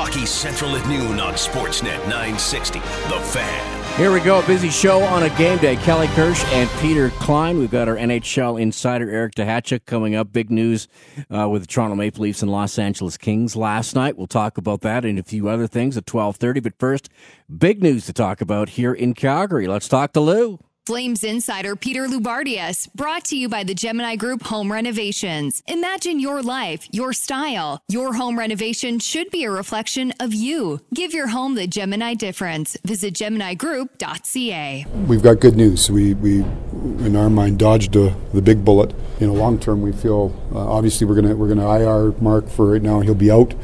Hockey Central at noon on Sportsnet 960. The Fan. Here we go. Busy show on a game day. Kelly Kirsch and Peter Klein. We've got our NHL insider Eric Duhatschek coming up. Big news uh, with the Toronto Maple Leafs and Los Angeles Kings last night. We'll talk about that and a few other things at twelve thirty. But first, big news to talk about here in Calgary. Let's talk to Lou. Flames insider Peter Loubardias, brought to you by the Gemini Group Home Renovations. Imagine your life, your style. Your home renovation should be a reflection of you. Give your home the Gemini difference. Visit GeminiGroup.ca. We've got good news. We, we in our mind, dodged a, the big bullet. You know, long term, we feel uh, obviously we're gonna we're gonna IR Mark for right now. He'll be out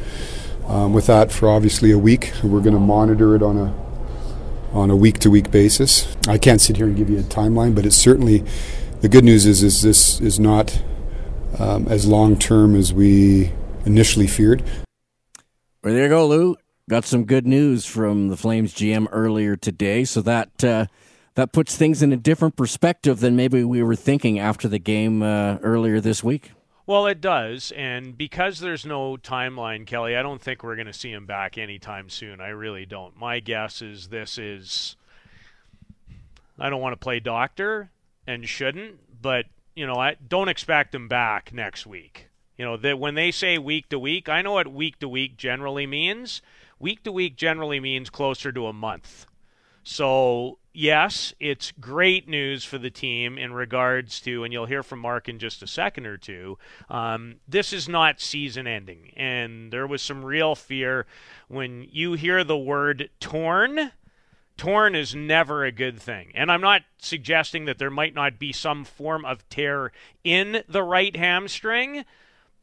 um, with that for obviously a week. We're gonna monitor it on a on a week to week basis. I can't sit here and give you a timeline, but it's certainly the good news is is this is not um, as long term as we initially feared. Well, there you go, Lou. Got some good news from the Flames GM earlier today, so that uh, that puts things in a different perspective than maybe we were thinking after the game uh, earlier this week. Well, it does, and because there's no timeline, Kelly, I don't think we're going to see him back anytime soon. I really don't. My guess is this is. I don't want to play doctor, and shouldn't, but you know, I don't expect him back next week. You know, that when they say week to week, I know what week to week generally means. Week to week generally means closer to a month. So yes, it's great news for the team in regards to, and you'll hear from Mark in just a second or two. Um, this is not season ending, and there was some real fear when you hear the word torn. Torn is never a good thing. And I'm not suggesting that there might not be some form of tear in the right hamstring,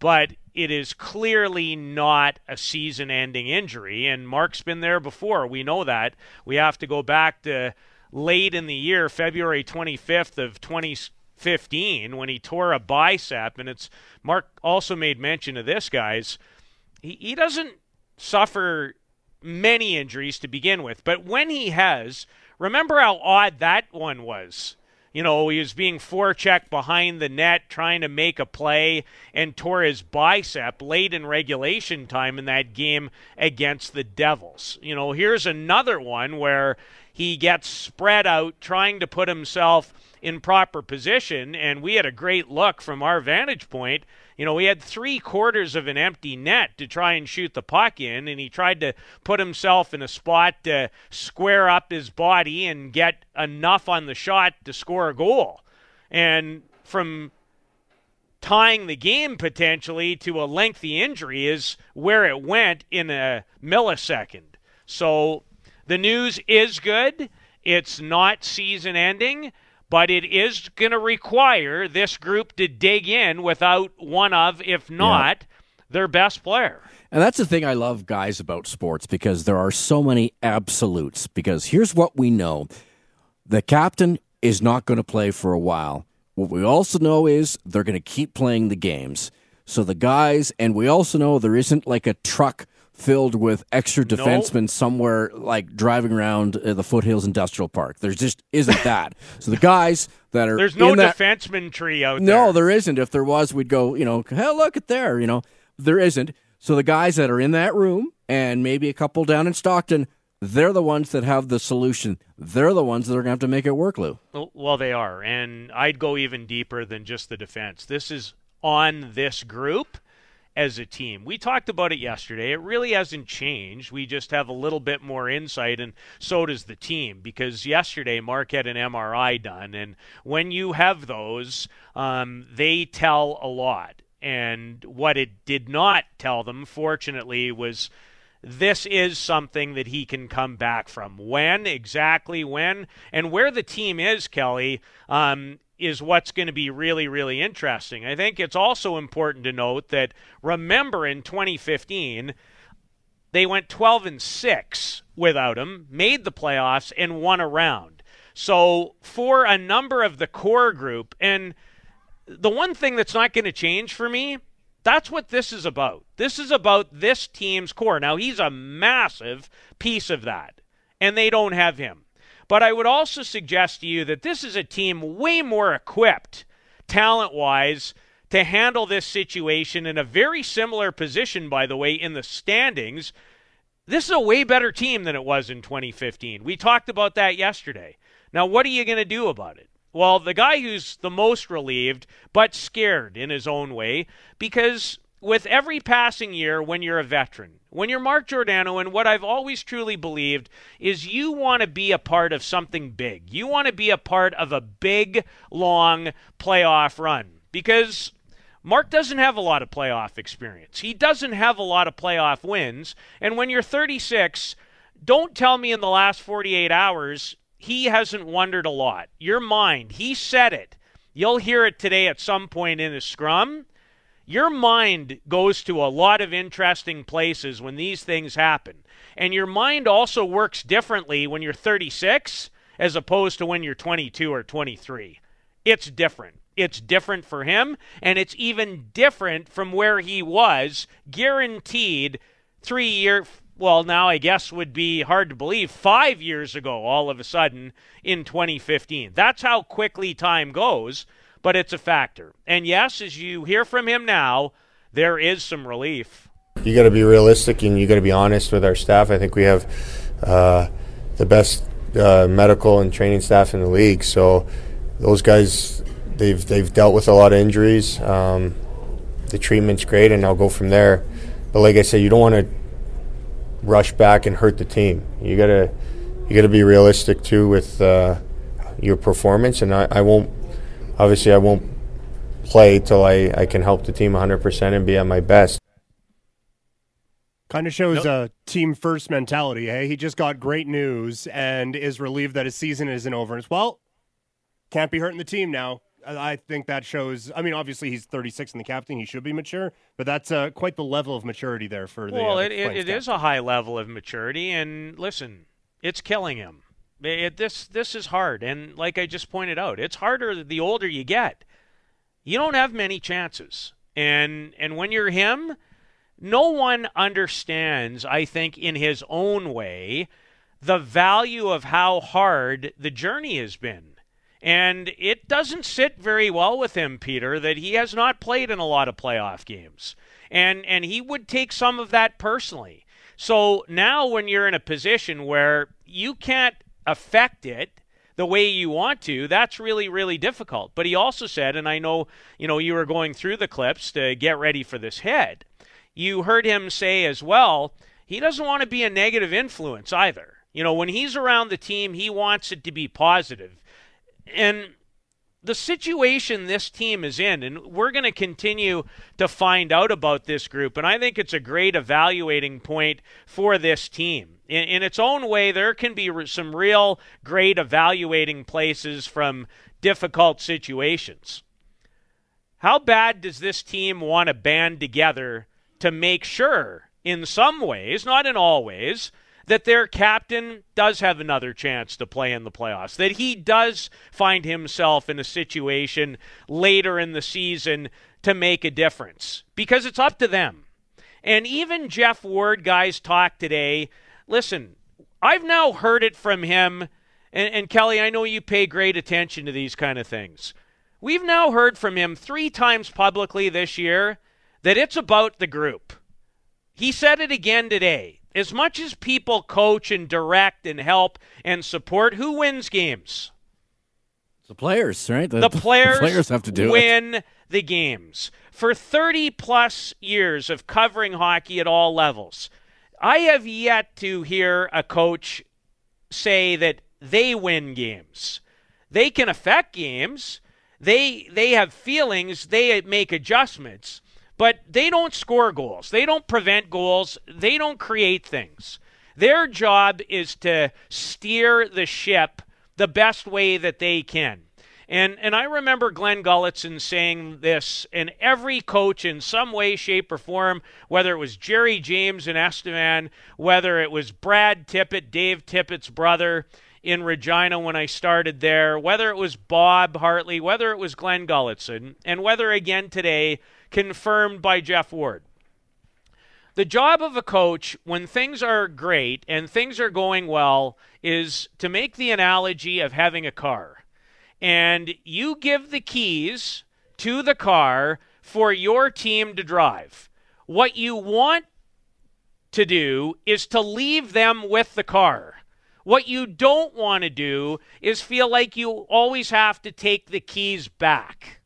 but it is clearly not a season ending injury. And Mark's been there before. We know that. We have to go back to late in the year, February 25th of 2015, when he tore a bicep. And it's Mark also made mention of this, guys. He, he doesn't suffer many injuries to begin with, but when he has, remember how odd that one was. You know, he was being forechecked behind the net, trying to make a play, and tore his bicep late in regulation time in that game against the Devils. You know, here's another one where he gets spread out trying to put himself in proper position. And we had a great look from our vantage point. You know, we had three quarters of an empty net to try and shoot the puck in, and he tried to put himself in a spot to square up his body and get enough on the shot to score a goal. And from tying the game potentially to a lengthy injury is where it went in a millisecond. So the news is good. It's not season ending, but it is going to require this group to dig in without one of, if not, yeah. their best player. And that's the thing I love, guys, about sports because there are so many absolutes. Because here's what we know the captain is not going to play for a while. What we also know is they're going to keep playing the games. So the guys, and we also know there isn't like a truck filled with extra defensemen somewhere like driving around uh, the Foothills Industrial Park. There just isn't that. so the guys that are there's no that, defenseman tree out there. No, there isn't. If there was, we'd go. You know, hell, look at there. You know, there isn't. So the guys that are in that room and maybe a couple down in Stockton. They're the ones that have the solution. They're the ones that are going to have to make it work, Lou. Well, they are. And I'd go even deeper than just the defense. This is on this group as a team. We talked about it yesterday. It really hasn't changed. We just have a little bit more insight, and so does the team. Because yesterday, Mark had an MRI done, and when you have those, um, they tell a lot. And what it did not tell them, fortunately, was this is something that he can come back from. When, exactly when, and where the team is, Kelly, um, is what's going to be really, really interesting. I think it's also important to note that remember in 2015, they went 12 and 6 without him, made the playoffs, and won a round. So for a number of the core group, and the one thing that's not going to change for me, that's what this is about. This is about this team's core. Now, he's a massive piece of that, and they don't have him. But I would also suggest to you that this is a team way more equipped, talent wise, to handle this situation in a very similar position, by the way, in the standings This is a way better team than it was in 2015. We talked about that yesterday. Now, what are you going to do about it? Well, the guy who's the most relieved, but scared in his own way, because with every passing year when you're a veteran, when you're Mark Giordano, and what I've always truly believed is you want to be a part of something big. You want to be a part of a big, long playoff run because Mark doesn't have a lot of playoff experience. He doesn't have a lot of playoff wins. And when you're 36, don't tell me in the last 48 hours he hasn't wondered a lot. Your mind, he said it. You'll hear it today at some point in his scrum. Your mind goes to a lot of interesting places when these things happen. And your mind also works differently when you're 36 as opposed to when you're 22 or 23. It's different. It's different for him, and it's even different from where he was, guaranteed three year, well, now I guess would be hard to believe, five years ago, all of a sudden in 2015. That's how quickly time goes, but it's a factor. And yes, as you hear from him now, there is some relief. You got to be realistic and you got to be honest with our staff. I think we have uh, the best uh, medical and training staff in the league. So those guys, they've they've dealt with a lot of injuries. Um, the treatment's great, and I'll go from there. But like I said, you don't want to rush back and hurt the team. You gotta you gotta be realistic too with uh, your performance, and I, I won't obviously I won't play till I, I can help the team 100% and be at my best. Kind of shows a team first mentality. Hey, he just got great news and is relieved that his season isn't over. And well, can't be hurting the team now. I think that shows. I mean, obviously he's 36 and the captain; he should be mature. But that's uh, quite the level of maturity there for the. Well, uh, it, it, it is a high level of maturity, and listen, it's killing him. It, this this is hard, and like I just pointed out, it's harder the older you get. You don't have many chances, and and when you're him, no one understands. I think in his own way, the value of how hard the journey has been and it doesn't sit very well with him, Peter, that he has not played in a lot of playoff games. And and he would take some of that personally. So now when you're in a position where you can't affect it the way you want to, that's really, really difficult. But he also said, and I know, you know, you were going through the clips to get ready for this head. You heard him say as well, he doesn't want to be a negative influence either. You know, when he's around the team, he wants it to be positive and the situation this team is in, and we're going to continue to find out about this group, and I think it's a great evaluating point for this team. In, in its own way, there can be some real great evaluating places from difficult situations. How bad does this team want to band together to make sure, in some ways, not in all ways, that their captain does have another chance to play in the playoffs, that he does find himself in a situation later in the season to make a difference because it's up to them. And even Geoff Ward, guys, talk today. Listen, I've now heard it from him, and, and Kelly, I know you pay great attention to these kind of things. We've now heard from him three times publicly this year that it's about the group. He said it again today as much as people coach and direct and help and support, who wins games? The players, right? The, the players, the players have to do win it. the games. For 30 plus years of covering hockey at all levels, I have yet to hear a coach say that they win games. They can affect games. They they have feelings, they make adjustments but they don't score goals. They don't prevent goals. They don't create things. Their job is to steer the ship the best way that they can. And and I remember Glenn Gulutzan saying this, and every coach in some way, shape, or form, whether it was Jerry James in Estevan, whether it was Brad Tippett, Dave Tippett's brother in Regina when I started there, whether it was Bob Hartley, whether it was Glenn Gulutzan, and whether again today confirmed by Geoff Ward. The job of a coach when things are great and things are going well is to make the analogy of having a car. And you give the keys to the car for your team to drive. What you want to do is to leave them with the car. What you don't want to do is feel like you always have to take the keys back.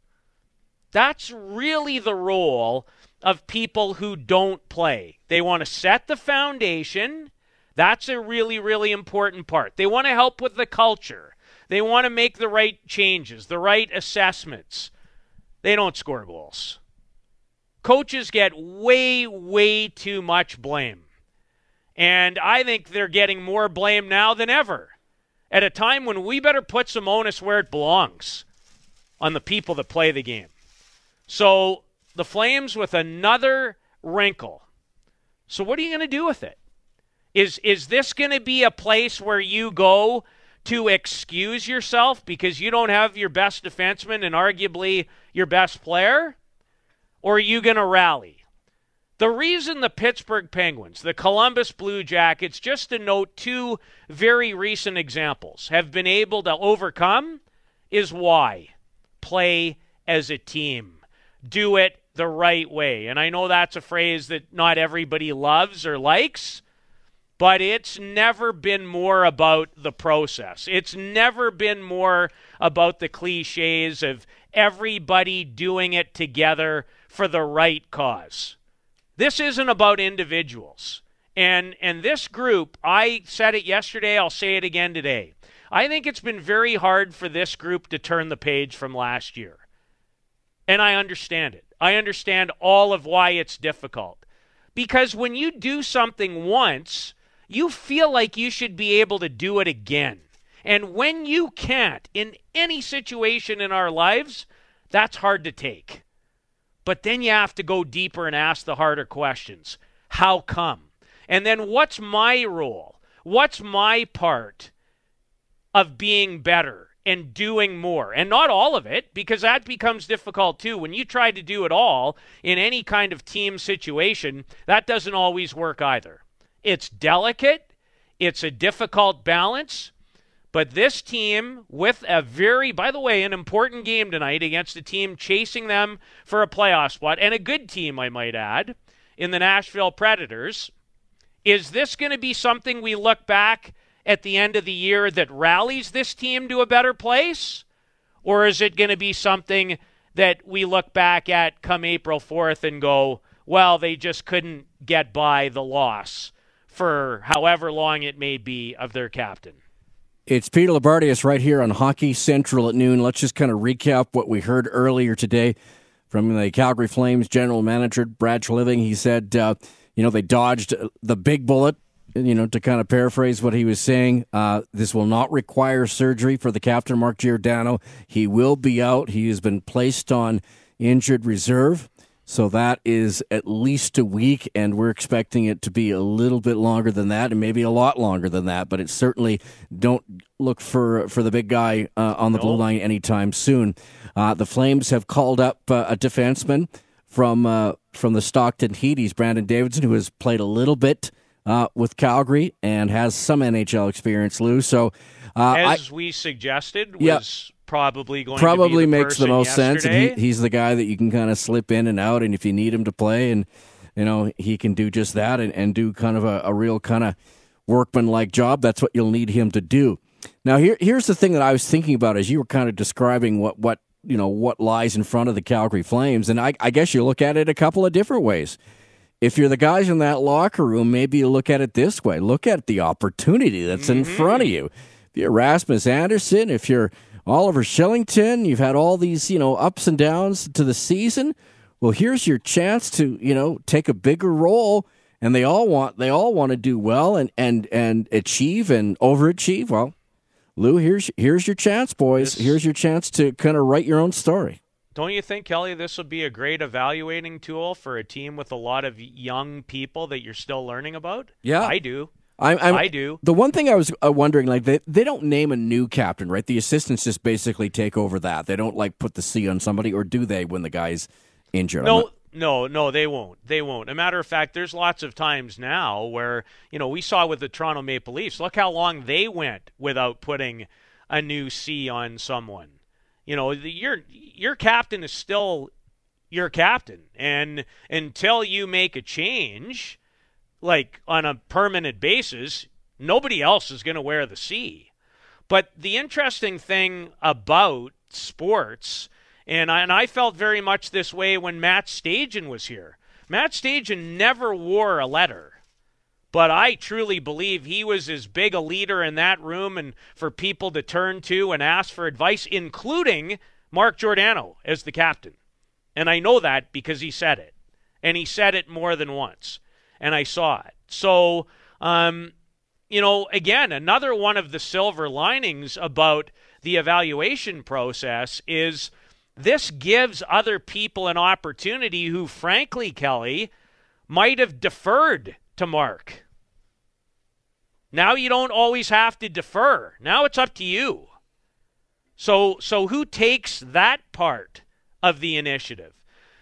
That's really the role of people who don't play. They want to set the foundation. That's a really, really important part. They want to help with the culture. They want to make the right changes, the right assessments. They don't score goals. Coaches get way, way too much blame. And I think they're getting more blame now than ever at a time when we better put some onus where it belongs on the people that play the game. So the Flames with another wrinkle. So what are you going to do with it? Is is this going to be a place where you go to excuse yourself because you don't have your best defenseman and arguably your best player? Or are you going to rally? The reason the Pittsburgh Penguins, the Columbus Blue Jackets, just to note two very recent examples, have been able to overcome is why play as a team. Do it the right way. And I know that's a phrase that not everybody loves or likes, but it's never been more about the process. It's never been more about the cliches of everybody doing it together for the right cause. This isn't about individuals. And and this group, I said it yesterday, I'll say it again today. I think it's been very hard for this group to turn the page from last year. And I understand it. I understand all of why it's difficult. Because when you do something once, you feel like you should be able to do it again. And when you can't, in any situation in our lives, that's hard to take. But then you have to go deeper and ask the harder questions. How come? And then what's my role? What's my part of being better and doing more? And not all of it, because that becomes difficult too. When you try to do it all in any kind of team situation, that doesn't always work either. It's delicate, it's a difficult balance. But this team, with a very, by the way, an important game tonight against a team chasing them for a playoff spot, and a good team, I might add, in the Nashville Predators, is this going to be something we look back at the end of the year that rallies this team to a better place? Or is it going to be something that we look back at come April 4th and go, well, they just couldn't get by the loss for however long it may be of their captain? It's Peter Loubardias right here on Hockey Central at noon. Let's just kind of recap what we heard earlier today from the Calgary Flames general manager, Brad Treliving. He said, uh, you know, they dodged the big bullet, you know, to kind of paraphrase what he was saying. Uh, this will not require surgery for the captain, Mark Giordano. He will be out. He has been placed on injured reserve. So that is at least a week, and we're expecting it to be a little bit longer than that, and maybe a lot longer than that. But it certainly don't look for for the big guy uh, on the blue line anytime soon. Uh, the Flames have called up uh, a defenseman from uh, from the Stockton Heat. He's Brandon Davidson, who has played a little bit uh, with Calgary and has some NHL experience. Lou, so uh, as I, we suggested, was yeah probably going probably the makes the most yesterday. sense. And he, he's the guy that you can kind of slip in and out, and if you need him to play, and you know he can do just that and, and do kind of a, a real kind of workman like job. That's what you'll need him to do. Now here here's the thing that I was thinking about as you were kind of describing what what you know what lies in front of the Calgary Flames, and I, I guess you look at it a couple of different ways. If you're the guys in that locker room, maybe you look at it this way: look at the opportunity that's mm-hmm. in front of you. If you're Rasmus Andersson, if you're Oliver Kylington. You've had all these, you know, ups and downs to the season. Well, here's your chance to, you know, take a bigger role. And they all want they all want to do well and and and achieve and overachieve. Well, Lou, here's here's your chance, boys. Here's your chance to kind of write your own story. Don't you think, Kelly, this would be a great evaluating tool for a team with a lot of young people that you're still learning about? Yeah, I do. I'm, I'm, i do. The one thing I was uh, wondering, like they they don't name a new captain, right? The assistants just basically take over that. They don't like put the C on somebody, or do they when the guy's injured? No, not... no, no, they won't. They won't. A matter of fact, there's lots of times now where you know we saw with the Toronto Maple Leafs. Look how long they went without putting a new C on someone. You know, the, your your captain is still your captain, and until you make a change like on a permanent basis, nobody else is going to wear the C. But the interesting thing about sports, and I, and I felt very much this way when Matt Stajan was here. Matt Stajan never wore a letter. But I truly believe he was as big a leader in that room and for people to turn to and ask for advice, including Mark Giordano as the captain. And I know that because he said it. And he said it more than once. And I saw it. So, um, you know, again, another one of the silver linings about the evaluation process is this gives other people an opportunity who, frankly, Kelly, might have deferred to Mark. Now you don't always have to defer. Now it's up to you. So so who takes that part of the initiative?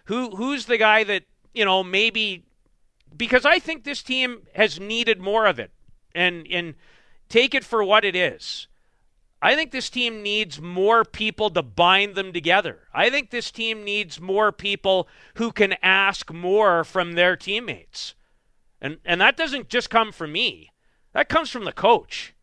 Who who's the guy that, you know, maybe because I think this team has needed more of it. And and take it for what it is. I think this team needs more people to bind them together. I think this team needs more people who can ask more from their teammates. And and that doesn't just come from me. That comes from the coach.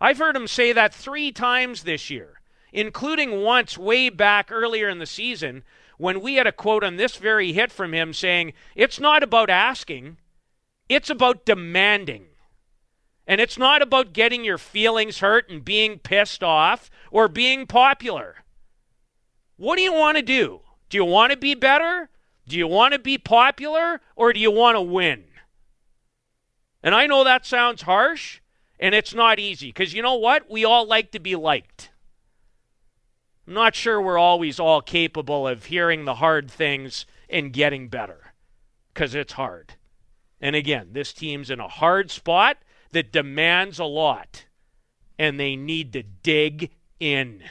I've heard him say that 3 times this year, including once way back earlier in the season when we had a quote on this very hit from him saying, "It's not about asking, it's about demanding." And it's not about getting your feelings hurt and being pissed off or being popular. What do you want to do? Do you want to be better? Do you want to be popular? Or do you want to win? And I know that sounds harsh and it's not easy because you know what? We all like to be liked. I'm not sure we're always all capable of hearing the hard things and getting better because it's hard. And again, this team's in a hard spot that demands a lot, and they need to dig in.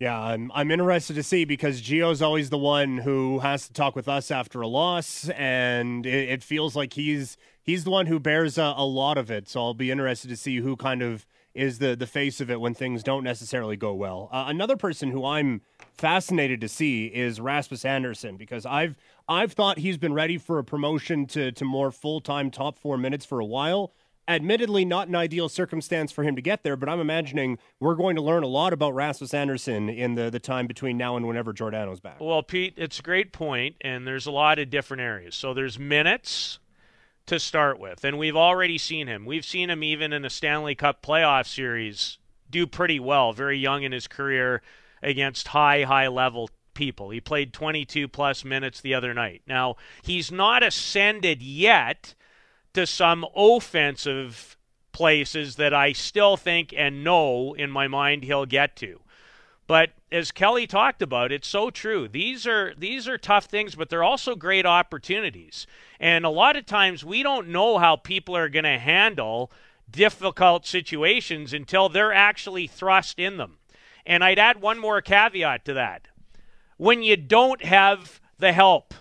Yeah, I'm I'm interested to see because Gio's always the one who has to talk with us after a loss, and it, it feels like he's he's the one who bears a, a, lot of it. So I'll be interested to see who kind of is the the face of it when things don't necessarily go well. Uh, another person who I'm fascinated to see is Rasmus Andersson because I've I've thought he's been ready for a promotion to to more full time top four minutes for a while. Admittedly, not an ideal circumstance for him to get there, but I'm imagining we're going to learn a lot about Rasmus Andersson in the, the time between now and whenever Giordano's back. Well, Pete, it's a great point, and there's a lot of different areas. So there's minutes to start with, and we've already seen him. We've seen him even in a Stanley Cup playoff series do pretty well, very young in his career against high, high level people. He played 22 plus minutes the other night. Now, he's not ascended yet to some offensive places that I still think and know in my mind he'll get to. But as Kelly talked about, it's so true. These are these are tough things, but they're also great opportunities. And a lot of times we don't know how people are going to handle difficult situations until they're actually thrust in them. And I'd add one more caveat to that. When you don't have the help,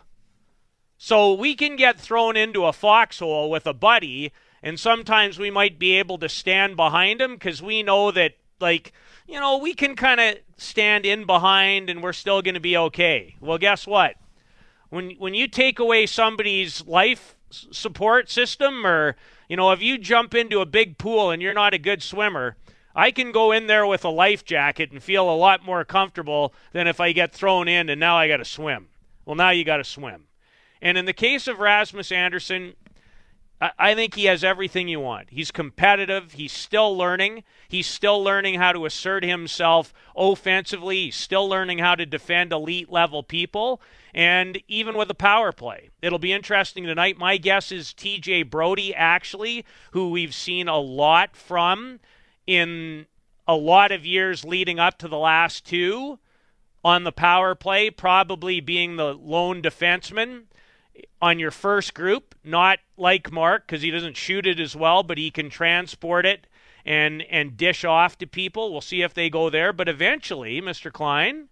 so we can get thrown into a foxhole with a buddy, and sometimes we might be able to stand behind him because we know that, like, you know, we can kind of stand in behind and we're still going to be okay. Well, guess what? When when you take away somebody's life support system, or you know, if you jump into a big pool and you're not a good swimmer, I can go in there with a life jacket and feel a lot more comfortable than if I get thrown in and now I got to swim. Well, now you got to swim. And in the case of Rasmus Andersson, I think he has everything you want. He's competitive. He's still learning. He's still learning how to assert himself offensively. He's still learning how to defend elite level people. And even with a power play, it'll be interesting tonight. My guess is TJ Brodie, actually, who we've seen a lot from in a lot of years leading up to the last two on the power play, probably being the lone defenseman on your first group, not like Mark because he doesn't shoot it as well, but he can transport it and and dish off to people. We'll see if they go there, but eventually, Mr. Klein,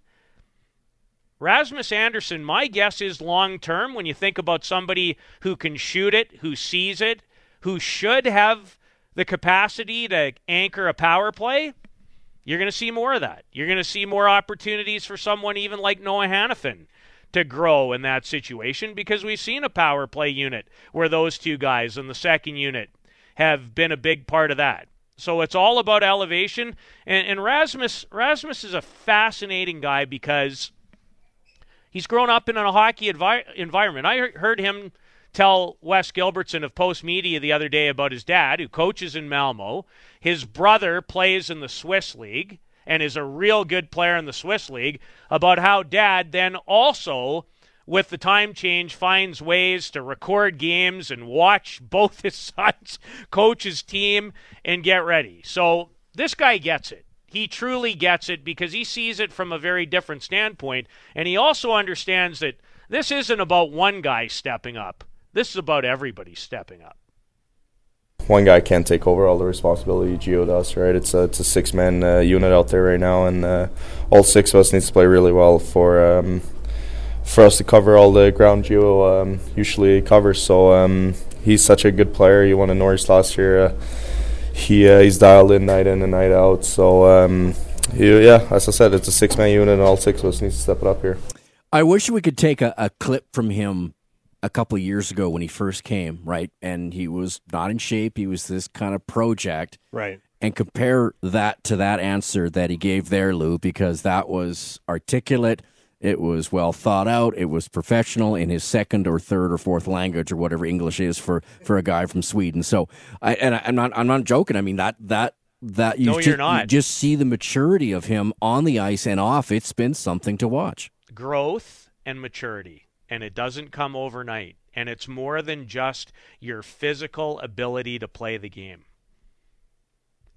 Rasmus Andersson, my guess is long term when you think about somebody who can shoot it, who sees it, who should have the capacity to anchor a power play, you're going to see more of that. You're going to see more opportunities for someone even like Noah Hanifin to grow in that situation because we've seen a power play unit where those two guys in the second unit have been a big part of that. So it's all about elevation. And, and Rasmus Rasmus is a fascinating guy because he's grown up in a hockey envi- environment. I heard him tell Wes Gilbertson of Postmedia the other day about his dad, who coaches in Malmo. His brother plays in the Swiss League and is a real good player in the Swiss League, about how dad then also, with the time change, finds ways to record games and watch both his sons coach his team and get ready. So this guy gets it. He truly gets it because he sees it from a very different standpoint. And he also understands that this isn't about one guy stepping up, this is about everybody stepping up one guy can't take over all the responsibility. Gio does, right? It's a, it's a six man uh, unit out there right now, and uh, all six of us needs to play really well for um, for us to cover all the ground Gio um, usually covers. So um, he's such a good player. He won a Norris last year. Uh, he uh, he's dialed in night in and night out. So um, he, yeah, as I said, it's a six man unit, and all six of us needs to step it up here. I wish we could take a, a clip from him a couple years ago when he first came, right? And he was not in shape. He was this kind of project. Right. And compare that to that answer that he gave there, Lou, because that was articulate. It was well thought out. It was professional in his second or third or fourth language or whatever English is for, for a guy from Sweden. So, I, and I, am not I'm not joking. I mean that that that you, no, just, you just see the maturity of him on the ice and off. It's been something to watch. Growth and maturity and it doesn't come overnight. And it's more than just your physical ability to play the game.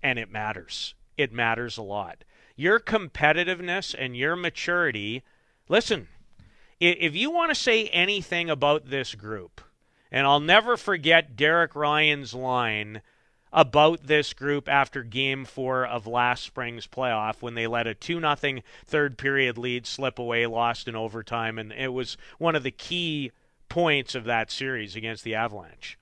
And it matters. It matters a lot. Your competitiveness and your maturity. Listen, if you want to say anything about this group, and I'll never forget Derek Ryan's line about this group after game four of last spring's playoff when they let a 2 0 third period lead slip away, lost in overtime, and it was one of the key points of that series against the Avalanche.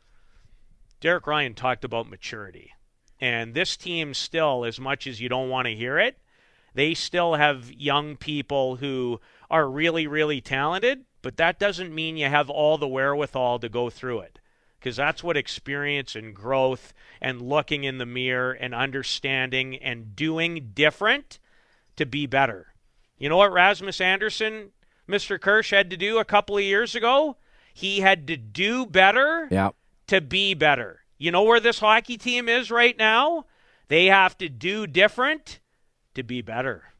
Derek Ryan talked about maturity. And this team still, as much as you don't want to hear it, they still have young people who are really, really talented, but that doesn't mean you have all the wherewithal to go through it because that's what experience and growth and looking in the mirror and understanding and doing different to be better. You know what Rasmus Andersson, Mr. Kirsch, had to do a couple of years ago? He had to do better yeah. to be better. You know where this hockey team is right now? They have to do different to be better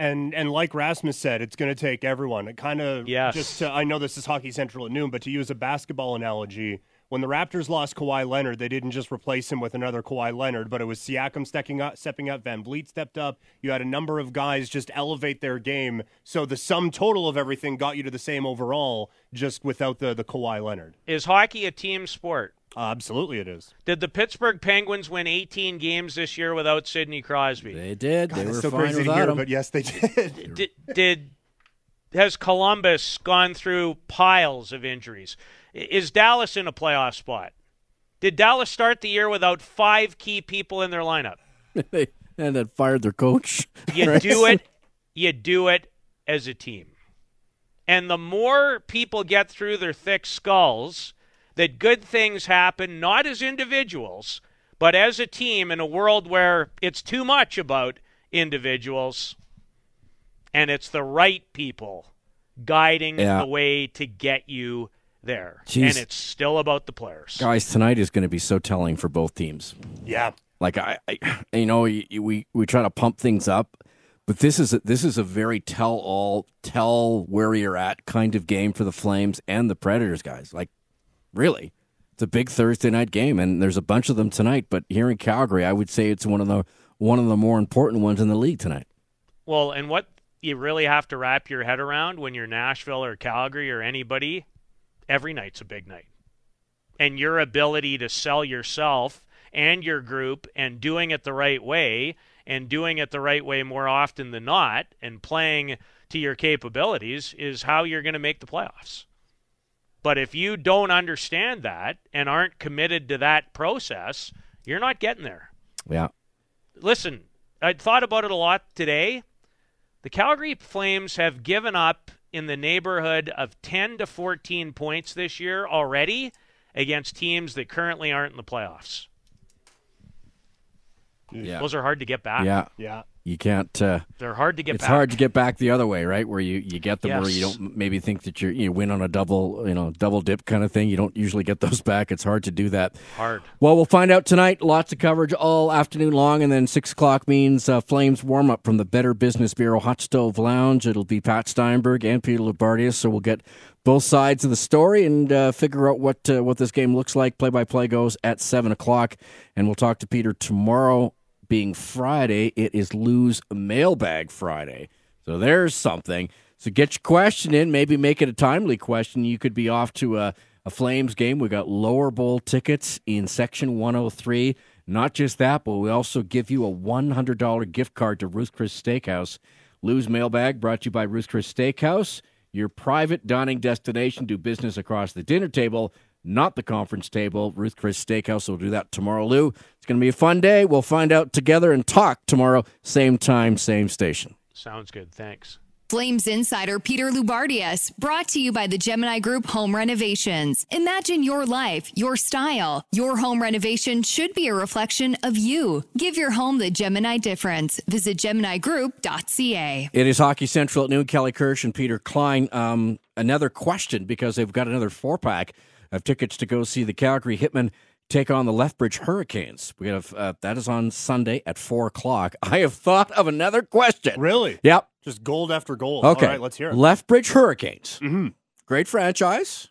and and like Rasmus said, it's going to take everyone. It kind of yes. just to, I know this is Hockey Central at noon, but to use a basketball analogy, when the Raptors lost Kawhi Leonard, they didn't just replace him with another Kawhi Leonard, but it was Siakam stepping up, stepping up, VanVleet stepped up. You had a number of guys just elevate their game, so the sum total of everything got you to the same overall, just without the the Kawhi Leonard. Is hockey a team sport? Uh, absolutely, it is. Did the Pittsburgh Penguins win 18 games this year without Sidney Crosby? They did. God, they were so fine crazy without to hear, him. but yes, they did. did. Did has Columbus gone through piles of injuries? Is Dallas in a playoff spot? Did Dallas start the year without five key people in their lineup? and then fired their coach. You right? do it. You do it as a team. And the more people get through their thick skulls that good things happen not as individuals, but as a team in a world where it's too much about individuals and it's the right people guiding yeah. the way to get you there. Jeez. And it's still about the players. Guys, tonight is going to be so telling for both teams. Yeah. Like I, I you know, we we try to pump things up, but this is a, this is a very tell all, tell where you're at kind of game for the Flames and the Predators guys. Like really. It's a big Thursday night game, and there's a bunch of them tonight. But here in Calgary, I would say it's one of the one of the more important ones in the league tonight. Well, and what you really have to wrap your head around when you're Nashville or Calgary or anybody, every night's a big night, and your ability to sell yourself and your group and doing it the right way and doing it the right way more often than not and playing to your capabilities is how you're going to make the playoffs. But if you don't understand that and aren't committed to that process, you're not getting there. Yeah. Listen, I thought about it a lot today. The Calgary Flames have given up in the neighborhood of 10 to 14 points this year already against teams that currently aren't in the playoffs. Yeah. Those are hard to get back. Yeah. Yeah. You can't. Uh, They're hard to get back. it's back. hard to get back the other way, right? Where you, you get them where you don't maybe think that you're, you win on a double, you know, double dip kind of thing. You don't usually get those back. It's hard to do that. Hard. Well, we'll find out tonight. Lots of coverage all afternoon long, and then six o'clock means uh, Flames warm up from the Better Business Bureau Hot Stove Lounge. It'll be Pat Steinberg and Peter Loubardias, so we'll get both sides of the story and uh, figure out what uh, what this game looks like. Play by play goes at seven o'clock, and we'll talk to Peter tomorrow. Being Friday, it is Lou's Mailbag Friday, so there's something. So get your question in. Maybe make it a timely question. You could be off to a, a Flames game. We got lower bowl tickets in section 103. Not just that, but we also give you a $100 gift card to Ruth Chris Steakhouse. Lou's mailbag brought to you by Ruth Chris Steakhouse, your private dining destination. Do business across the dinner table, not the conference table. Ruth Chris Steakhouse will do that tomorrow, Lou. It's going to be a fun day. We'll find out together and talk tomorrow, same time, same station. Sounds good. Thanks. Flames insider Peter Loubardias, brought to you by the Gemini Group Home Renovations. Imagine your life, your style. Your home renovation should be a reflection of you. Give your home the Gemini difference. Visit GeminiGroup.ca. It is Hockey Central at noon. Kelly Kirsch and Peter Klein. Um, another question because they've got another four pack of tickets to go see the Calgary Hitmen take on the Lethbridge Hurricanes. We have uh, that is on Sunday at four o'clock. I have thought of another question. Really? Yep. Just gold after gold. Okay. All right, let's hear it. Lethbridge Hurricanes. hmm Great franchise.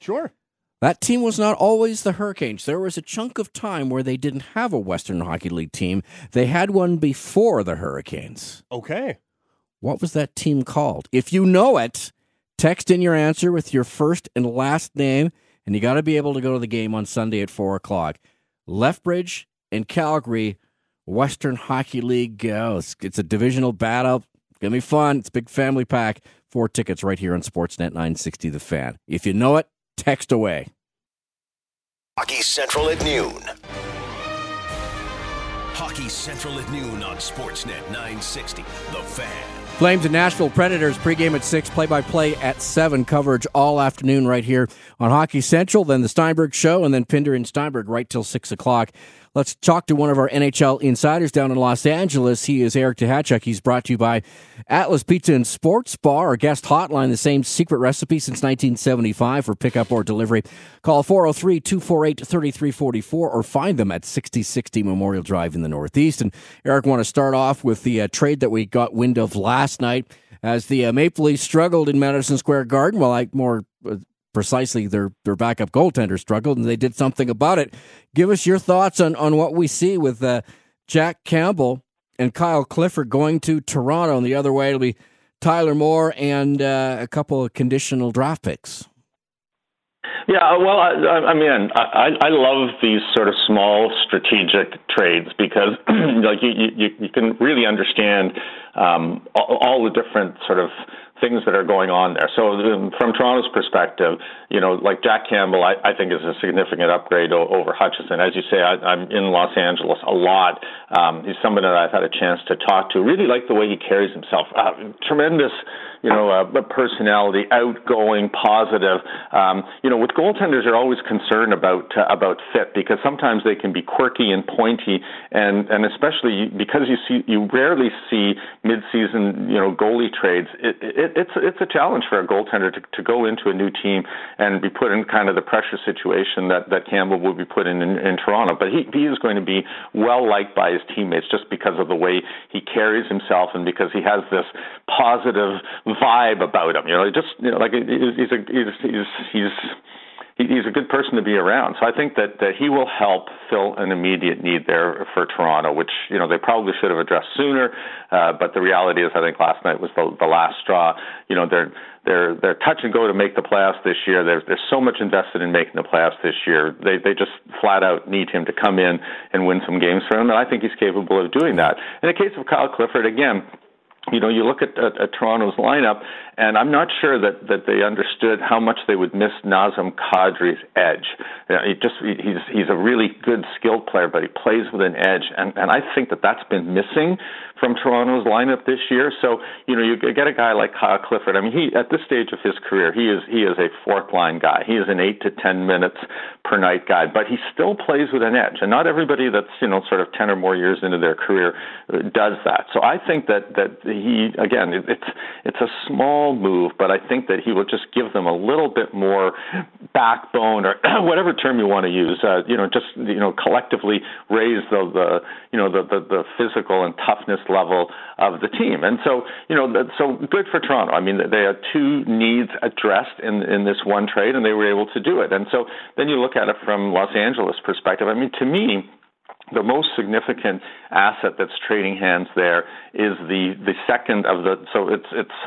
Sure. That team was not always the Hurricanes. There was a chunk of time where they didn't have a Western Hockey League team. They had one before the Hurricanes. Okay. What was that team called? If you know it, text in your answer with your first and last name, and you got to be able to go to the game on Sunday at 4 o'clock. Lethbridge and Calgary, Western Hockey League. Oh, it's, it's a divisional battle. It's to be fun. It's big family pack. Four tickets right here on Sportsnet 960 The Fan. If you know it, text away. Hockey Central at noon. Hockey Central at noon on Sportsnet 960. The Fan. Flames and Nashville Predators pregame at 6, play by play at 7. Coverage all afternoon right here on Hockey Central. Then the Steinberg Show, and then Pinder and Steinberg right till 6 o'clock. Let's talk to one of our NHL insiders down in Los Angeles. He is Eric Duhatschek. He's brought to you by Atlas Pizza and Sports Bar, our guest hotline, the same secret recipe since 1975 for pickup or delivery. Call 403 248 3344 or find them at 6060 Memorial Drive in the Northeast. And Eric, want to start off with the uh, trade that we got wind of last night as the uh, Maple Leafs struggled in Madison Square Garden. Well, I more uh, precisely their their backup goaltender struggled, and they did something about it. Give us your thoughts on on what we see with uh, Jack Campbell and Kyle Clifford going to Toronto, and the other way it'll be Tyler Moore and uh, a couple of conditional draft picks. Yeah, well, I, I mean, I, I love these sort of small strategic trades because, like, you, you, you can really understand um, all, all the different sort of things that are going on there. So, um, from Toronto's perspective, you know, like Jack Campbell, I, I think is a significant upgrade o- over Hutchinson. As you say, I, I'm in Los Angeles a lot. Um, he's someone that I've had a chance to talk to. Really like the way he carries himself. Uh, tremendous you know, uh, personality, outgoing, positive. Um, you know, with goaltenders, you're always concerned about uh, about fit because sometimes they can be quirky and pointy, and and especially because you see you rarely see mid-season you know goalie trades. It, it, it's it's a challenge for a goaltender to, to go into a new team and be put in kind of the pressure situation that that Campbell would be put in in, in Toronto. But he he is going to be well liked by his teammates just because of the way he carries himself and because he has this positive vibe about him. You know, just you know, like he's a he's he's he's he's a good person to be around. So I think that that he will help fill an immediate need there for Toronto, which you know they probably should have addressed sooner. Uh, but the reality is, I think last night was the the last straw. You know, they're they're they're touch and go to make the playoffs this year. There's there's so much invested in making the playoffs this year. They they just flat out need him to come in and win some games for them, and I think he's capable of doing that. In the case of Kyle Clifford, again you know, you look at, at, at Toronto's lineup, and I'm not sure that that they understood how much they would miss Nazem Kadri's edge. You know, he just he's he's a really good skilled player, but he plays with an edge, and and I think that that's been missing from Toronto's lineup this year. So you know, you get a guy like Kyle Clifford. I mean, he at this stage of his career, he is he is a fourth line guy. He is an eight to ten minutes per night guy, but he still plays with an edge, and not everybody that's you know sort of ten or more years into their career uh, does that. So I think that that he again, it's it's a small move, but I think that he will just give them a little bit more backbone or whatever term you want to use. Uh, you know, just you know, collectively raise the the you know the the, the physical and toughness level of the team. And so, you know, so good for Toronto. I mean, they had two needs addressed in in this one trade, and they were able to do it. And so, then you look at it from Los Angeles perspective. I mean, to me, the most significant asset that's trading hands there is the the second of the so it's it's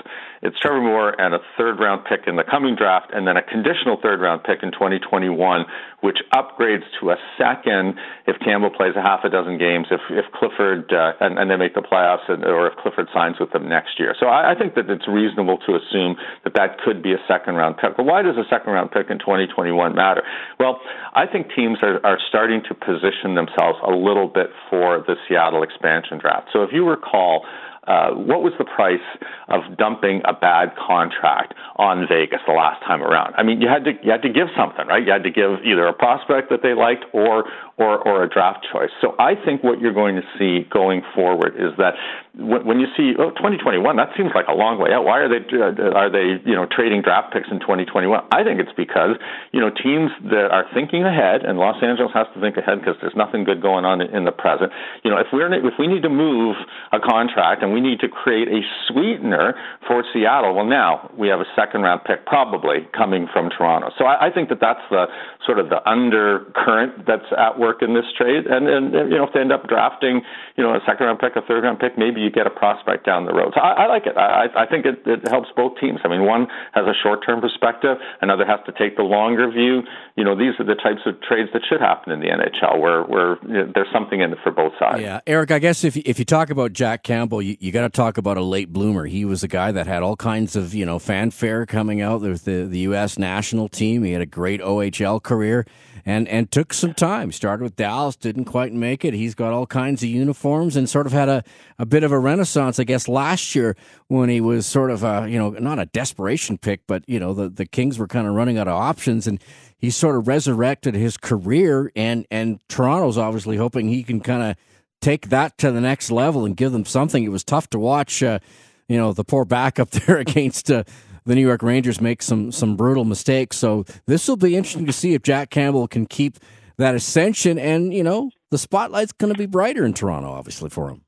it's Trevor Moore and a third round pick in the coming draft and then a conditional third round pick in 2021 which upgrades to a second if Campbell plays a half a dozen games if if Clifford uh, and, and they make the playoffs and, or if Clifford signs with them next year. So I, I think that it's reasonable to assume that that could be a second round pick. But why does a second round pick in 2021 matter? Well I think teams are, are starting to position themselves a little bit for the Seattle expansion draft. So if you recall, uh, what was the price of dumping a bad contract on Vegas the last time around? I mean, you had to you had to give something, right? You had to give either a prospect that they liked or or or a draft choice. So I think what you're going to see going forward is that when you see oh 2021 that seems like a long way out. Why are they uh, are they you know trading draft picks in 2021 i think it's because you know teams that are thinking ahead and los angeles has to think ahead because there's nothing good going on in the present. You know if we're if we need to move a contract and we need to create a sweetener for seattle well now we have a second round pick probably coming from toronto. So i, I think that that's the sort of the undercurrent that's at work in this trade and and you know if they end up drafting you know a second round pick a third round pick maybe you get a prospect down the road. So I, I like it. I, I think it, it helps both teams. I mean, one has a short-term perspective, another has to take the longer view. You know, these are the types of trades that should happen in the NHL, where where you know, there's something in it for both sides. Yeah, Eric. I guess if if you talk about Jack Campbell, you, you got to talk about a late bloomer. He was a guy that had all kinds of you know fanfare coming out with the the U.S. national team. He had a great OHL career and and took some time. Started with Dallas, didn't quite make it. He's got all kinds of uniforms and sort of had a, a bit of a renaissance, I guess, last year when he was sort of a you know not a desperation pick, but you know the the Kings were kind of running out of options and. He sort of resurrected his career, and and Toronto's obviously hoping he can kind of take that to the next level and give them something. It was tough to watch, uh, you know, the poor backup there against uh, the New York Rangers make some some brutal mistakes. So this will be interesting to see if Jack Campbell can keep that ascension. And you know, the spotlight's going to be brighter in Toronto, obviously for him.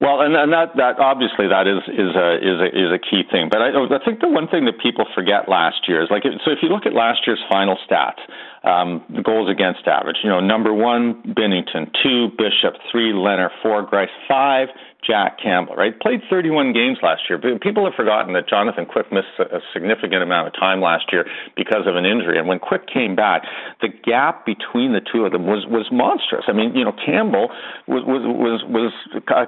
Well, and, and that, that obviously that is is a is a is a key thing. But I, I think the one thing that people forget last year is like so if you look at last year's final stats, um, the goals against average, you know, number one Binnington, two Bishop, three Leonard, four Greiss, five Jack Campbell, right? Played 31 games last year. People have forgotten that Jonathan Quick missed a significant amount of time last year because of an injury. And when Quick came back, the gap between the two of them was was monstrous. I mean, you know, Campbell was was was was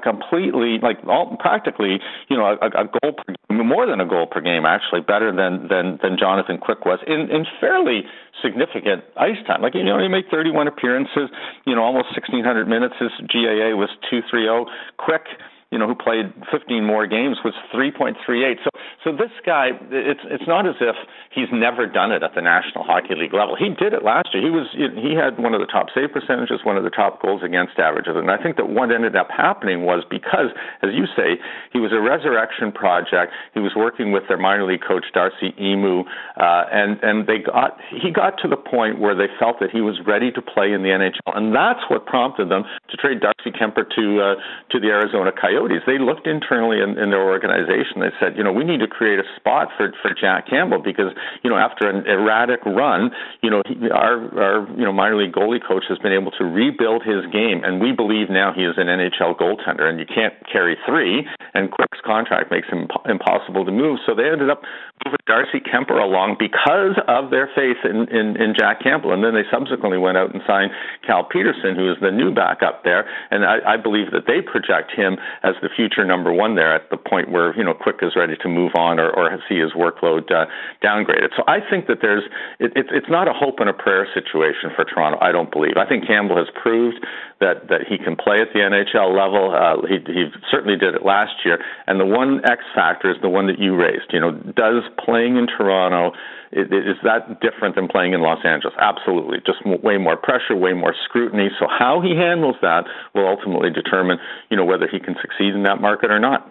completely like all practically, you know, a, a goal per, more than a goal per game actually, better than than than Jonathan Quick was in in fairly significant ice time. Like you know, he made 31 appearances, you know, almost 1600 minutes. His GAA was 230. Quick you know, who played 15 more games was 3.38. So, so this guy, it's it's not as if he's never done it at the National Hockey League level. He did it last year. He was he had one of the top save percentages, one of the top goals against averages, and I think that what ended up happening was because, as you say, he was a resurrection project. He was working with their minor league coach Dusty Imoo, uh, and and they got he got to the point where they felt that he was ready to play in the NHL, and that's what prompted them to trade Darcy Kuemper to uh, to the Arizona Coyotes Coyotes, they looked internally in, in their organization. They said, you know, we need to create a spot for for Jack Campbell because you know after an erratic run, you know, he, our our you know minor league goalie coach has been able to rebuild his game, and we believe now he is an NHL goaltender, and you can't carry three. And Quick's contract makes him impossible to move, so they ended up moving Darcy Kuemper along because of their faith in, in in Jack Campbell, and then they subsequently went out and signed Cal Petersen, who is the new backup there, and I, I believe that they project him as as the future number one there at the point where you know Quick is ready to move on or, or see his workload uh, downgraded. So I think that there's it, it's it's not a hope and a prayer situation for Toronto. I don't believe. I think Campbell has proved that that he can play at the NHL level. Uh, he he certainly did it last year. And the one X factor is the one that you raised. You know, does playing in Toronto is that different than playing in Los Angeles? Absolutely. Just way more pressure, way more scrutiny. So how he handles that will ultimately determine, you know, whether he can succeed in that market or not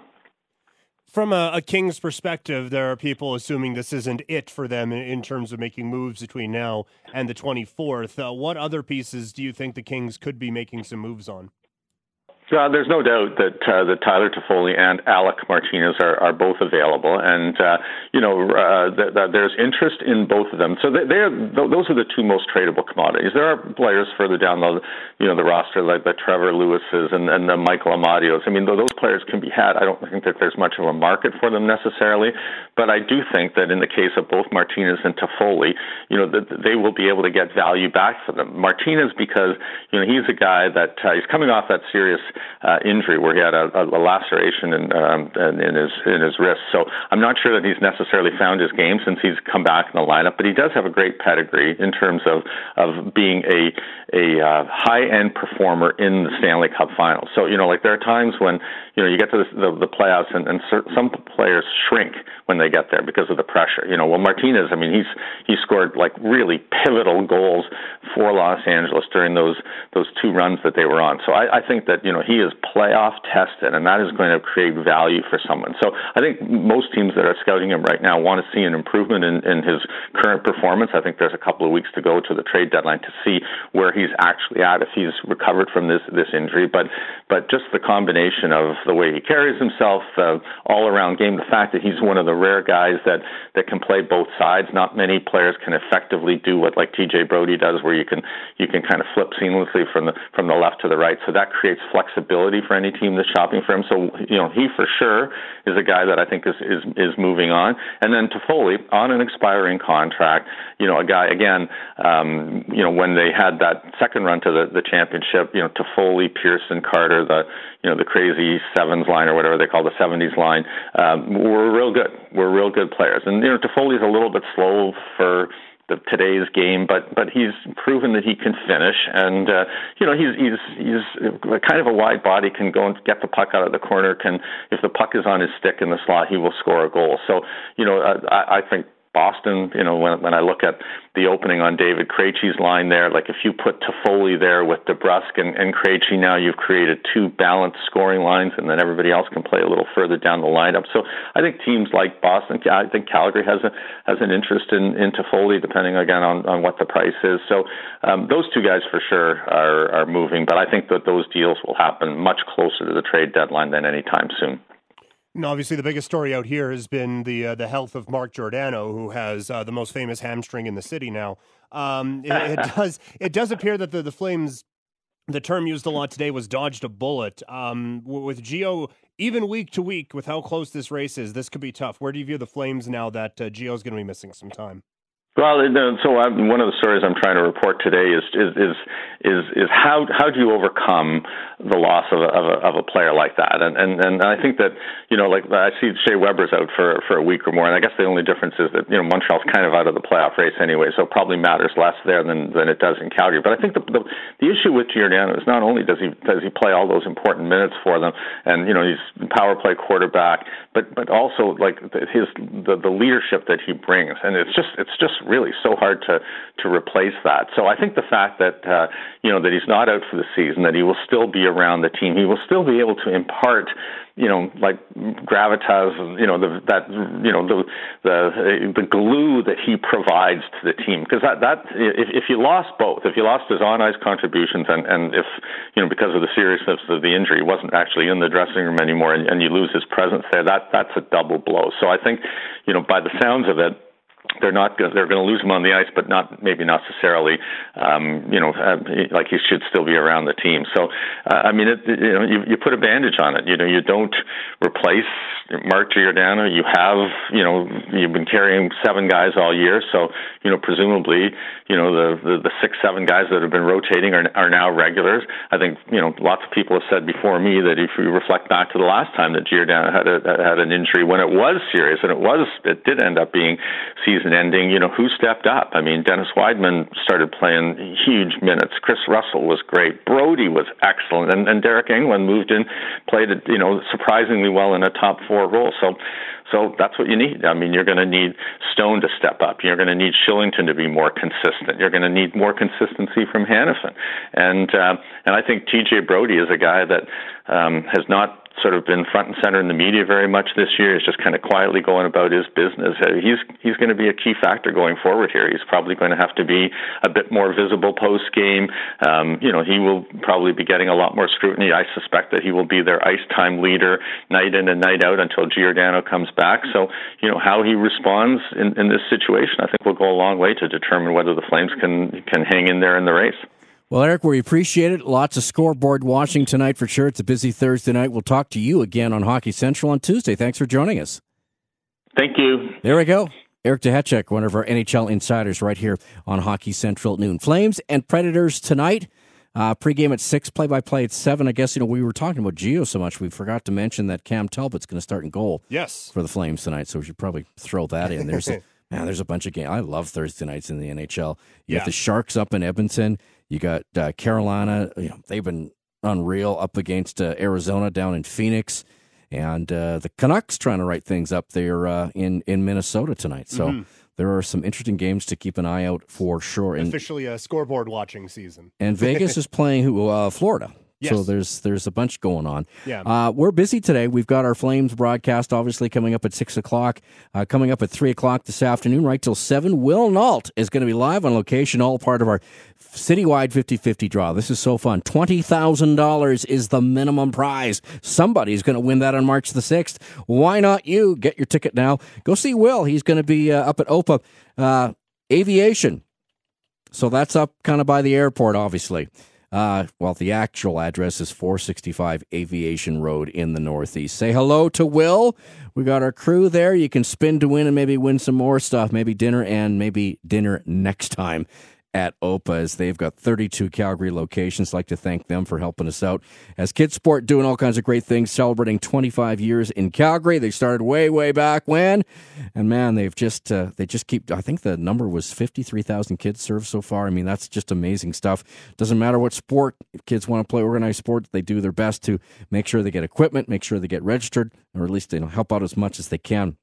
from a, a, Kings perspective, there are people assuming this isn't it for them in, in terms of making moves between now and the 24th. Uh, what other pieces do you think the Kings could be making some moves on? Uh, there's no doubt that uh, that Tyler Toffoli and Alec Martinez are, are both available, and uh, you know uh, th- th- there's interest in both of them. So they, they're th- those are the two most tradable commodities. There are players further down the you know the roster like the Trevor Lewis's and, and the Michael Amadios. I mean, those players can be had. I don't think that there's much of a market for them necessarily, but I do think that in the case of both Martinez and Toffoli, you know that they will be able to get value back for them. Martinez because you know he's a guy that uh, he's coming off that serious uh, injury where he had a, a laceration in, um, in his in his wrist. So I'm not sure that he's necessarily found his game since he's come back in the lineup. But he does have a great pedigree in terms of of being a a uh, high end performer in the Stanley Cup Finals. So you know, like there are times when you know you get to the, the, the playoffs and, and some players shrink when they get there because of the pressure. You know, well Martinez, I mean, he's he scored like really pivotal goals for Los Angeles during those those two runs that they were on. So I, I think that you know he is playoff tested, and that is going to create value for someone. So I think most teams that are scouting him right now want to see an improvement in, in his current performance. I think there's a couple of weeks to go to the trade deadline to see where he's actually at if he's recovered from this this injury. But but just the combination of the way he carries himself, uh, all around game, the fact that he's one of the rare guys that that can play both sides. Not many players can effectively do what like TJ Brodie does, where you can you can kind of flip seamlessly from the from the left to the right. So that creates flexibility flexibility for any team that's shopping for him. So you know he for sure is a guy that I think is is is moving on. And then Toffoli on an expiring contract, you know a guy again, um, you know when they had that second run to the the championship, you know Toffoli, Pearson, Carter, the you know the crazy sevens line or whatever they call the 70s line, um, were real good. Were real good players. And you know Toffoli's a little bit slow for the today's game, but but he's proven that he can finish, and uh, you know he's he's he's kind of a wide body, can go and get the puck out of the corner. Can if the puck is on his stick in the slot, he will score a goal. So you know uh, I, I think Boston, you know, when when I look at the opening on David Krejci's line there, like if you put Toffoli there with DeBrusk and, and Krejci, now you've created two balanced scoring lines, and then everybody else can play a little further down the lineup. So I think teams like Boston, I think Calgary has a has an interest in in Toffoli, depending again on on what the price is. So um, those two guys for sure are are moving, but I think that those deals will happen much closer to the trade deadline than any time soon. And obviously, the biggest story out here has been the uh, the health of Mark Giordano, who has uh, the most famous hamstring in the city now. Um, it, it, does it does appear that the, the Flames, the term used a lot today was dodged a bullet. Um, with Gio, even week to week, with how close this race is, this could be tough. Where do you view the Flames now that uh, Gio's going to be missing some time? Well, so I'm, one of the stories I'm trying to report today is is is is, is how how do you overcome the loss of a, of a, of a player like that? And, and and I think that you know, like I see Shea Weber's out for for a week or more, and I guess the only difference is that you know Montreal's kind of out of the playoff race anyway, so it probably matters less there than than it does in Calgary. But I think the the, the issue with Giordano is not only does he does he play all those important minutes for them, and you know he's power play quarterback, but but also like his the the leadership that he brings, and it's just it's just really so hard to to replace that. So I think the fact that uh, you know that he's not out for the season, that he will still be around the team, he will still be able to impart you know, like gravitas, you know, the, that, you know, the, the, the glue that he provides to the team. Because that, that, if, if you lost both, if you lost his on ice contributions and, and if, you know, because of the seriousness of the injury, he wasn't actually in the dressing room anymore and, and you lose his presence there, that, that's a double blow. So I think, you know, by the sounds of it, they're not they're going to lose him on the ice, but not maybe not necessarily, um, you know, uh, like he should still be around the team. So, uh, I mean, it, you know, you, you put a bandage on it. You know, you don't replace Mark Giordano. You have, you know, you've been carrying seven guys all year, so you know, presumably, you know, the the, the six seven guys that have been rotating are are now regulars. I think you know, lots of people have said before me that if you reflect back to the last time that Giordano had a, had an injury when it was serious and it was it did end up being season season ending, you know, who stepped up? I mean, Dennis Wideman started playing huge minutes. Kris Russell was great. Brodie was excellent. And, and Deryk Engelland moved in, played, you know, surprisingly well in a top four role. So, so that's what you need. I mean, you're going to need Stone to step up. You're going to need Kylington to be more consistent. You're going to need more consistency from Hanifin. And, uh, and I think TJ Brodie is a guy that, um, has not sort of been front and center in the media very much this year. He's just kind of quietly going about his business. Uh, he's he's going to be a key factor going forward here. He's probably going to have to be a bit more visible post game. Um, you know, he will probably be getting a lot more scrutiny. I suspect that he will be their ice time leader night in and night out until Giordano comes back. So, you know, how he responds in, in this situation, I think will go a long way to determine whether the Flames can can hang in there in the race. Well, Eric, we appreciate it. Lots of scoreboard watching tonight for sure. It's a busy Thursday night. We'll talk to you again on Hockey Central on Tuesday. Thanks for joining us. Thank you. There we go. Eric Duhatschek, one of our NHL insiders, right here on Hockey Central at noon. Flames and Predators tonight. Uh, pregame at six, play-by-play at seven. I guess you know we were talking about Gio so much we forgot to mention that Cam Talbot's going to start in goal. Yes, for the Flames tonight. So we should probably throw that in. There's a, man, there's a bunch of games. I love Thursday nights in the NHL. You yeah. have the Sharks up in Edmonton. You got uh, Carolina. You know, they've been unreal up against uh, Arizona down in Phoenix, and uh, the Canucks trying to write things up there uh, in in Minnesota tonight. So. Mm-hmm. There are some interesting games to keep an eye out for sure. And, Officially a scoreboard watching season. And Vegas is playing who? Uh, Florida. Yes. So there's there's a bunch going on. Yeah. Uh, we're busy today. We've got our Flames broadcast obviously coming up at six o'clock. Uh, coming up at three o'clock this afternoon, right till seven. Will Nault is going to be live on location, all part of our citywide 50-50 draw. This is so fun. Twenty thousand dollars is the minimum prize. Somebody's going to win that on March the sixth. Why not you? Get your ticket now. Go see Will. He's going to be uh, up at OPA uh, Aviation. So that's up kind of by the airport, obviously. Uh, well, the actual address is 465 Aviation Road in the Northeast. Say hello to Will. We got our crew there. You can spin to win and maybe win some more stuff, maybe dinner and maybe dinner next time at OPA as they've got 32 Calgary locations. like to thank them for helping us out. As Kids Sport doing all kinds of great things, celebrating 25 years in Calgary. They started way, way back when, and man, they've just uh, they just keep. I think the number was 53,000 kids served so far. I mean, that's just amazing stuff. Doesn't matter what sport if kids want to play organized sports, they do their best to make sure they get equipment, make sure they get registered, or at least you know help out as much as they can.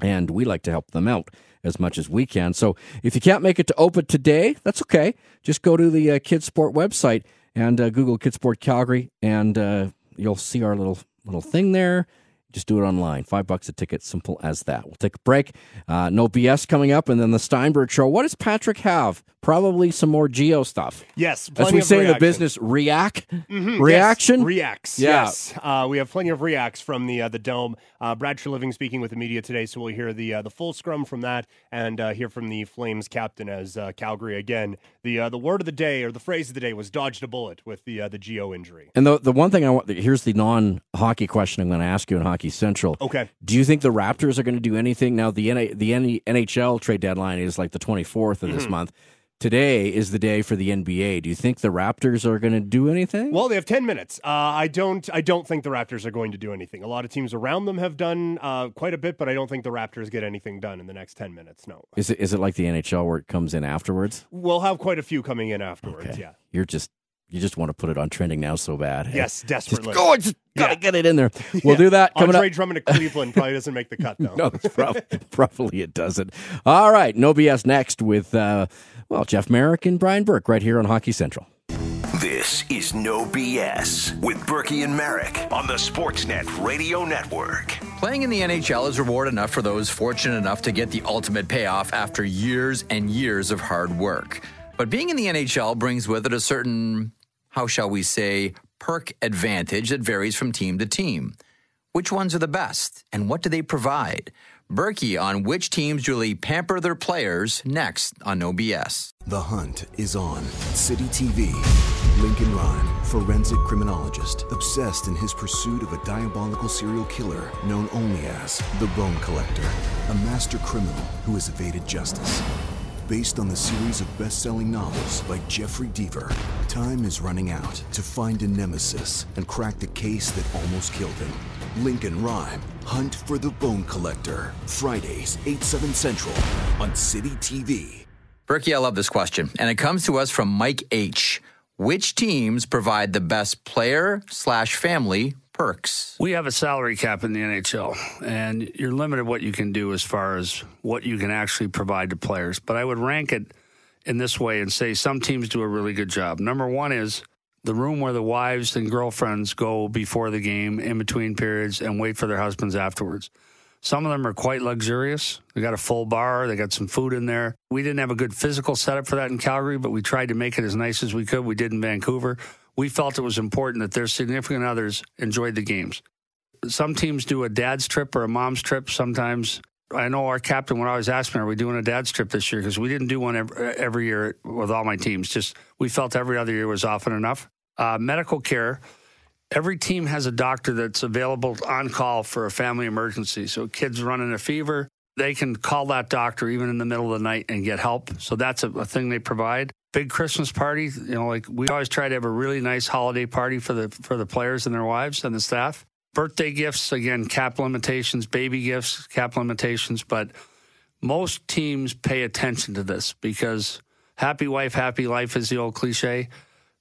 And we like to help them out as much as we can. So if you can't make it to OPA today, that's okay. Just go to the uh, Kids Sport website and uh, Google Kids Sport Calgary, and uh, you'll see our little little thing there. Just do it online. Five bucks a ticket. Simple as that. We'll take a break. Uh, no BS coming up, and then the Steinberg show. What does Patrick have? Probably some more Gio stuff. Yes, as we say reaction. in the business, react mm-hmm. reaction yes. reacts. Yeah. Yes, uh, we have plenty of reacts from the uh, the dome. Uh, Brad Treliving speaking with the media today, so we'll hear the uh, the full scrum from that, and uh, hear from the Flames captain as Calgary again. The the word of the day or the phrase of the day was dodged a bullet with the the Gio injury. And the the one thing I want here's the non hockey question I'm going to ask you in hockey Central. Okay. Do you think the Raptors are going to do anything now? The N- the NHL trade deadline is like the 24th of this mm-hmm. month. Today is the day for the NBA. Do you think the Raptors are going to do anything? Well, they have ten minutes. Uh, I don't. I don't think the Raptors are going to do anything. A lot of teams around them have done uh, quite a bit, but I don't think the Raptors get anything done in the next ten minutes. No. Is it is it like the NHL where it comes in afterwards? We'll have quite a few coming in afterwards. Okay. Yeah. You're just you just want to put it on trending now so bad. Yes, desperately. Just, oh, just gotta yeah. get it in there. We'll yeah. do that. Coming Andre up. Drummond to Cleveland probably doesn't make the cut though. no, probably, probably it doesn't. All right, no BS next with uh, well Jeff Merrick and Brian Burke right here on Hockey Central. This is No BS with Burkie and Merrick on the Sportsnet Radio Network. Playing in the NHL is reward enough for those fortunate enough to get the ultimate payoff after years and years of hard work. But being in the NHL brings with it a certain, how shall we say, perk advantage that varies from team to team. Which ones are the best and what do they provide? Burkie on which teams really pamper their players next on OBS. The hunt is on. City TV. Lincoln Rhyme, forensic criminologist, obsessed in his pursuit of a diabolical serial killer known only as the Bone Collector, a master criminal who has evaded justice. Based on the series of best selling novels by Jeffrey Deaver, time is running out to find a nemesis and crack the case that almost killed him. Lincoln Rhyme, Hunt for the Bone Collector. Fridays, 8, 7 Central on City TV. Burkie, I love this question. And it comes to us from Mike H. Which teams provide the best player slash family perks? We have a salary cap in the NHL, and you're limited what you can do as far as what you can actually provide to players. But I would rank it in this way and say some teams do a really good job. Number one is the room where the wives and girlfriends go before the game, in between periods, and wait for their husbands afterwards. Some of them are quite luxurious. They got a full bar, they got some food in there. We didn't have a good physical setup for that in Calgary, but we tried to make it as nice as we could. We did in Vancouver. We felt it was important that their significant others enjoyed the games. Some teams do a dad's trip or a mom's trip. Sometimes I know our captain would always ask me, "Are we doing a dad's trip this year?" Because we didn't do one every, year with all my teams. Just we felt every other year was often enough. Uh, medical care. Every team has a doctor that's available on call for a family emergency. So kids running a fever, they can call that doctor even in the middle of the night and get help. So that's a, a thing they provide. Big Christmas party, you know, like we always try to have a really nice holiday party for the for the players and their wives and the staff. Birthday gifts, again, cap limitations, baby gifts, cap limitations, but most teams pay attention to this because happy wife, happy life is the old cliche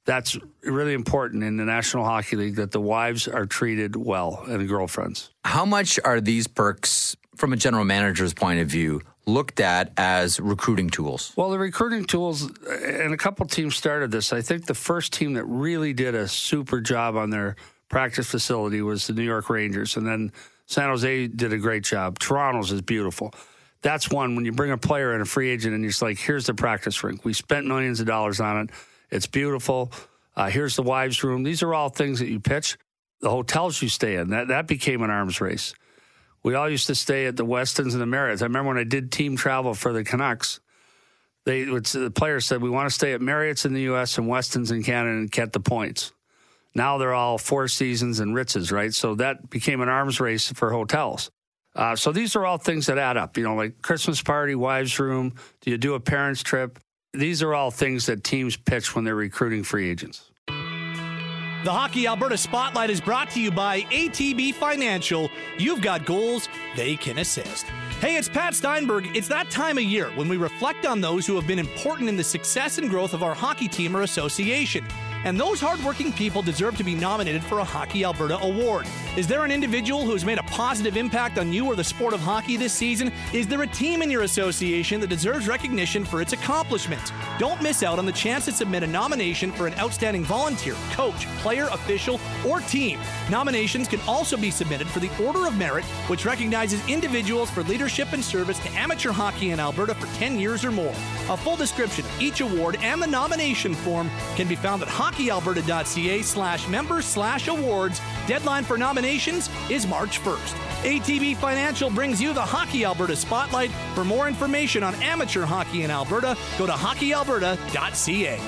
that's really important in the National Hockey League that the wives are treated well and girlfriends. How much are these perks, from a general manager's point of view, looked at as recruiting tools? Well, the recruiting tools, and a couple teams started this. I think the first team that really did a super job on their practice facility was the New York Rangers, and then San Jose did a great job. Toronto's is beautiful. That's one when you bring a player and a free agent, and you're just like, here's the practice rink. We spent millions of dollars on it it's beautiful. Uh, here's the wives' room. These are all things that you pitch. The hotels you stay in that that became an arms race. We all used to stay at the Westins and the Marriotts. I remember when I did team travel for the Canucks. They the players said we want to stay at Marriott's in the U.S. and Westins in Canada and get the points. Now they're all Four Seasons and Ritzes, right? So that became an arms race for hotels. Uh, so these are all things that add up. You know, like Christmas party, wives' room. Do you do a parents' trip? These are all things that teams pitch when they're recruiting free agents. The Hockey Alberta Spotlight is brought to you by ATB Financial. You've got goals, they can assist. Hey, it's Pat Steinberg. It's that time of year when we reflect on those who have been important in the success and growth of our hockey team or association. And those hardworking people deserve to be nominated for a Hockey Alberta award. Is there an individual who's made a positive impact on you or the sport of hockey this season? Is there a team in your association that deserves recognition for its accomplishments? Don't miss out on the chance to submit a nomination for an outstanding volunteer, coach, player, official, or team. Nominations can also be submitted for the Order of Merit, which recognizes individuals for leadership and service to amateur hockey in Alberta for 10 years or more. A full description of each award and the nomination form can be found at hockeyalberta.ca slash members slash awards. Deadline for nominations is March 1st. ATB Financial brings you the Hockey Alberta Spotlight. For more information on amateur hockey in Alberta, go to hockeyalberta.ca.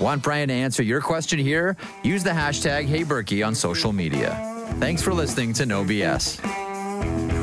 Want Brian to answer your question here? Use the hashtag HeyBurkie on social media. Thanks for listening to No BS.